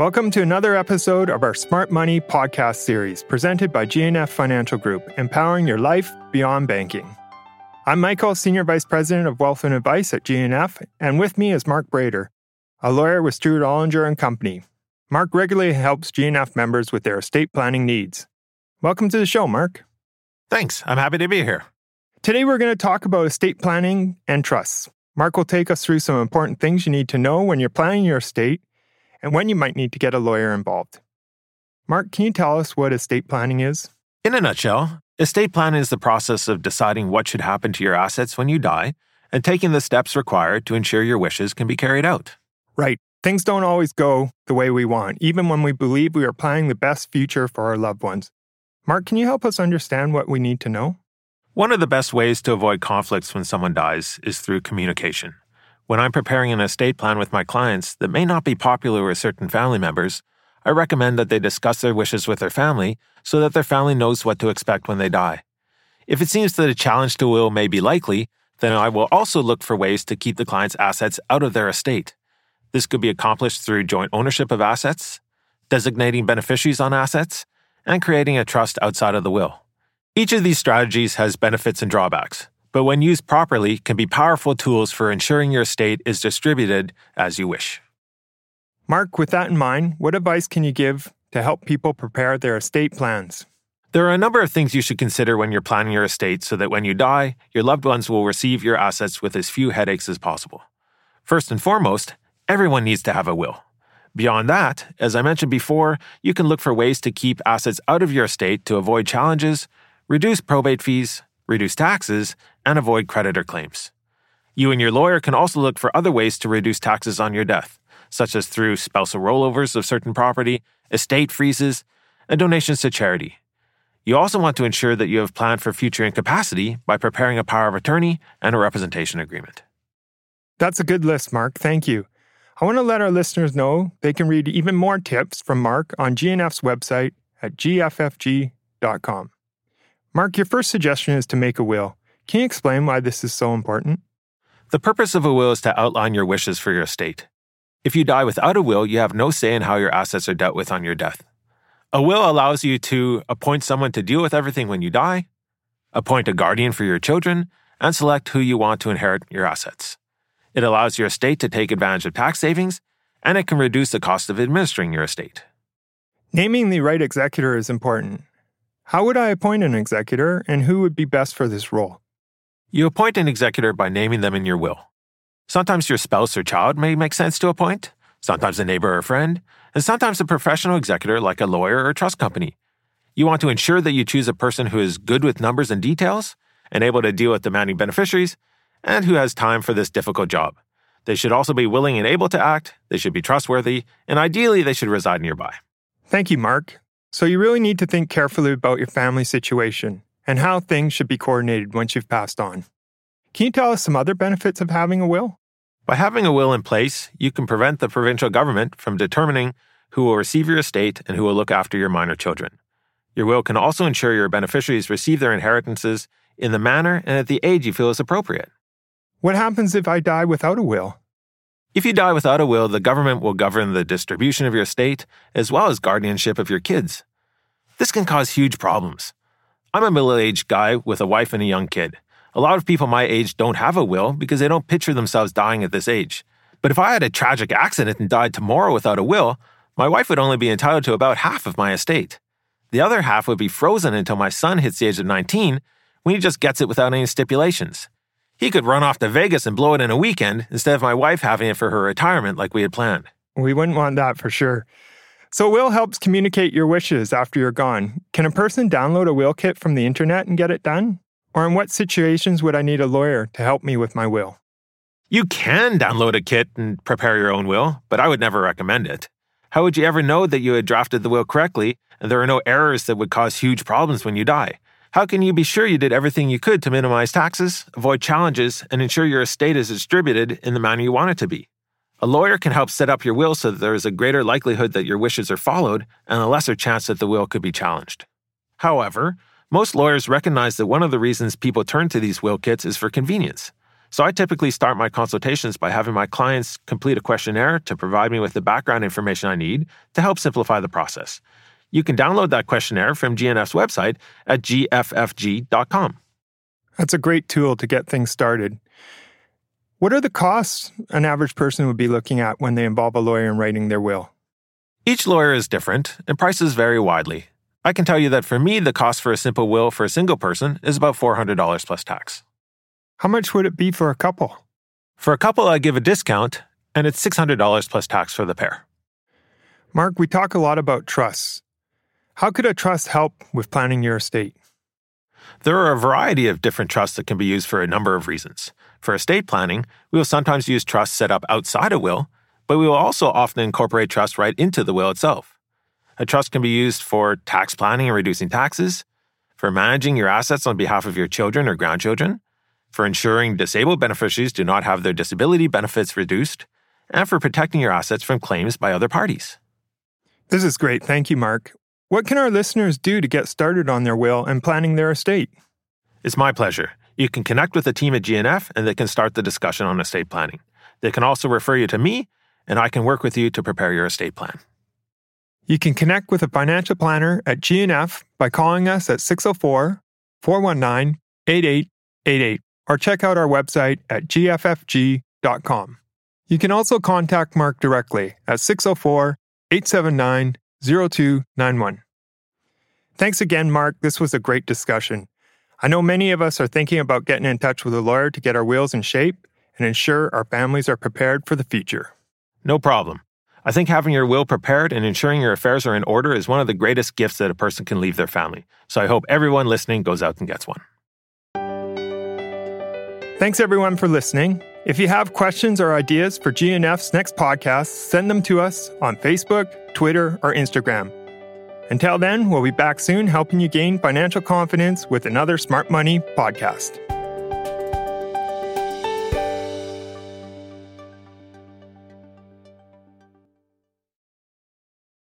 Welcome to another episode of our Smart Money podcast series presented by G&F Financial Group, empowering your life beyond banking. I'm Michael, Senior Vice President of Wealth and Advice at G&F, and with me is Mark Brader, a lawyer with Stewart Aulinger and Company. Mark regularly helps G&F members with their estate planning needs. Welcome to the show, Mark. Thanks. I'm happy to be here. Today we're going to talk about estate planning and trusts. Mark will take us through some important things you need to know when you're planning your estate and when you might need to get a lawyer involved. Mark, can you tell us what estate planning is? In a nutshell, estate planning is the process of deciding what should happen to your assets when you die and taking the steps required to ensure your wishes can be carried out. Right. Things don't always go the way we want, even when we believe we are planning the best future for our loved ones. Mark, can you help us understand what we need to know? One of the best ways to avoid conflicts when someone dies is through communication. When I'm preparing an estate plan with my clients that may not be popular with certain family members, I recommend that they discuss their wishes with their family so that their family knows what to expect when they die. If it seems that a challenge to will may be likely, then I will also look for ways to keep the client's assets out of their estate. This could be accomplished through joint ownership of assets, designating beneficiaries on assets, and creating a trust outside of the will. Each of these strategies has benefits and drawbacks, but when used properly, can be powerful tools for ensuring your estate is distributed as you wish. Mark, with that in mind, what advice can you give to help people prepare their estate plans? There are a number of things you should consider when you're planning your estate so that when you die, your loved ones will receive your assets with as few headaches as possible. First and foremost, everyone needs to have a will. Beyond that, as I mentioned before, you can look for ways to keep assets out of your estate to avoid challenges, reduce probate fees, reduce taxes, and avoid creditor claims. You and your lawyer can also look for other ways to reduce taxes on your death, such as through spousal rollovers of certain property, estate freezes, and donations to charity. You also want to ensure that you have planned for future incapacity by preparing a power of attorney and a representation agreement. That's a good list, Mark. Thank you. I want to let our listeners know they can read even more tips from Mark on G&F's website at gffg.com. Mark, your first suggestion is to make a will. Can you explain why this is so important? The purpose of a will is to outline your wishes for your estate. If you die without a will, you have no say in how your assets are dealt with on your death. A will allows you to appoint someone to deal with everything when you die, appoint a guardian for your children, and select who you want to inherit your assets. It allows your estate to take advantage of tax savings, and it can reduce the cost of administering your estate. Naming the right executor is important. How would I appoint an executor, and who would be best for this role? You appoint an executor by naming them in your will. Sometimes your spouse or child may make sense to appoint, sometimes a neighbor or friend, and sometimes a professional executor like a lawyer or trust company. You want to ensure that you choose a person who is good with numbers and details and able to deal with demanding beneficiaries and who has time for this difficult job. They should also be willing and able to act, they should be trustworthy, and ideally they should reside nearby. Thank you, Mark. So you really need to think carefully about your family situation and how things should be coordinated once you've passed on. Can you tell us some other benefits of having a will? By having a will in place, you can prevent the provincial government from determining who will receive your estate and who will look after your minor children. Your will can also ensure your beneficiaries receive their inheritances in the manner and at the age you feel is appropriate. What happens if I die without a will? If you die without a will, the government will govern the distribution of your estate as well as guardianship of your kids. This can cause huge problems. I'm a middle aged guy with a wife and a young kid. A lot of people my age don't have a will because they don't picture themselves dying at this age. But if I had a tragic accident and died tomorrow without a will, my wife would only be entitled to about half of my estate. The other half would be frozen until my son hits the age of 19 when he just gets it without any stipulations. He could run off to Vegas and blow it in a weekend instead of my wife having it for her retirement like we had planned. We wouldn't want that for sure. So, will helps communicate your wishes after you're gone. Can a person download a will kit from the internet and get it done? Or in what situations would I need a lawyer to help me with my will? You can download a kit and prepare your own will, but I would never recommend it. How would you ever know that you had drafted the will correctly and there are no errors that would cause huge problems when you die? How can you be sure you did everything you could to minimize taxes, avoid challenges, and ensure your estate is distributed in the manner you want it to be? A lawyer can help set up your will so that there is a greater likelihood that your wishes are followed and a lesser chance that the will could be challenged. However, most lawyers recognize that one of the reasons people turn to these will kits is for convenience. So I typically start my consultations by having my clients complete a questionnaire to provide me with the background information I need to help simplify the process. You can download that questionnaire from G&F's website at gffg.com. That's a great tool to get things started. What are the costs an average person would be looking at when they involve a lawyer in writing their will? Each lawyer is different, and prices vary widely. I can tell you that for me, the cost for a simple will for a single person is about $400 plus tax. How much would it be for a couple? For a couple, I give a discount, and it's $600 plus tax for the pair. Mark, we talk a lot about trusts. How could a trust help with planning your estate? There are a variety of different trusts that can be used for a number of reasons. For estate planning, we will sometimes use trusts set up outside a will, but we will also often incorporate trust right into the will itself. A trust can be used for tax planning and reducing taxes, for managing your assets on behalf of your children or grandchildren, for ensuring disabled beneficiaries do not have their disability benefits reduced, and for protecting your assets from claims by other parties. This is great. Thank you, Mark. What can our listeners do to get started on their will and planning their estate? It's my pleasure. You can connect with the team at G&F and they can start the discussion on estate planning. They can also refer you to me, and I can work with you to prepare your estate plan. You can connect with a financial planner at G&F by calling us at 604 419 8888 or check out our website at gffg.com. You can also contact Mark directly at 604 879 0291. Thanks again, Mark. This was a great discussion. I know many of us are thinking about getting in touch with a lawyer to get our wills in shape and ensure our families are prepared for the future. No problem. I think having your will prepared and ensuring your affairs are in order is one of the greatest gifts that a person can leave their family. So I hope everyone listening goes out and gets one. Thanks everyone for listening. If you have questions or ideas for G&F's next podcast, send them to us on Facebook, Twitter, or Instagram. Until then, we'll be back soon helping you gain financial confidence with another Smart Money podcast.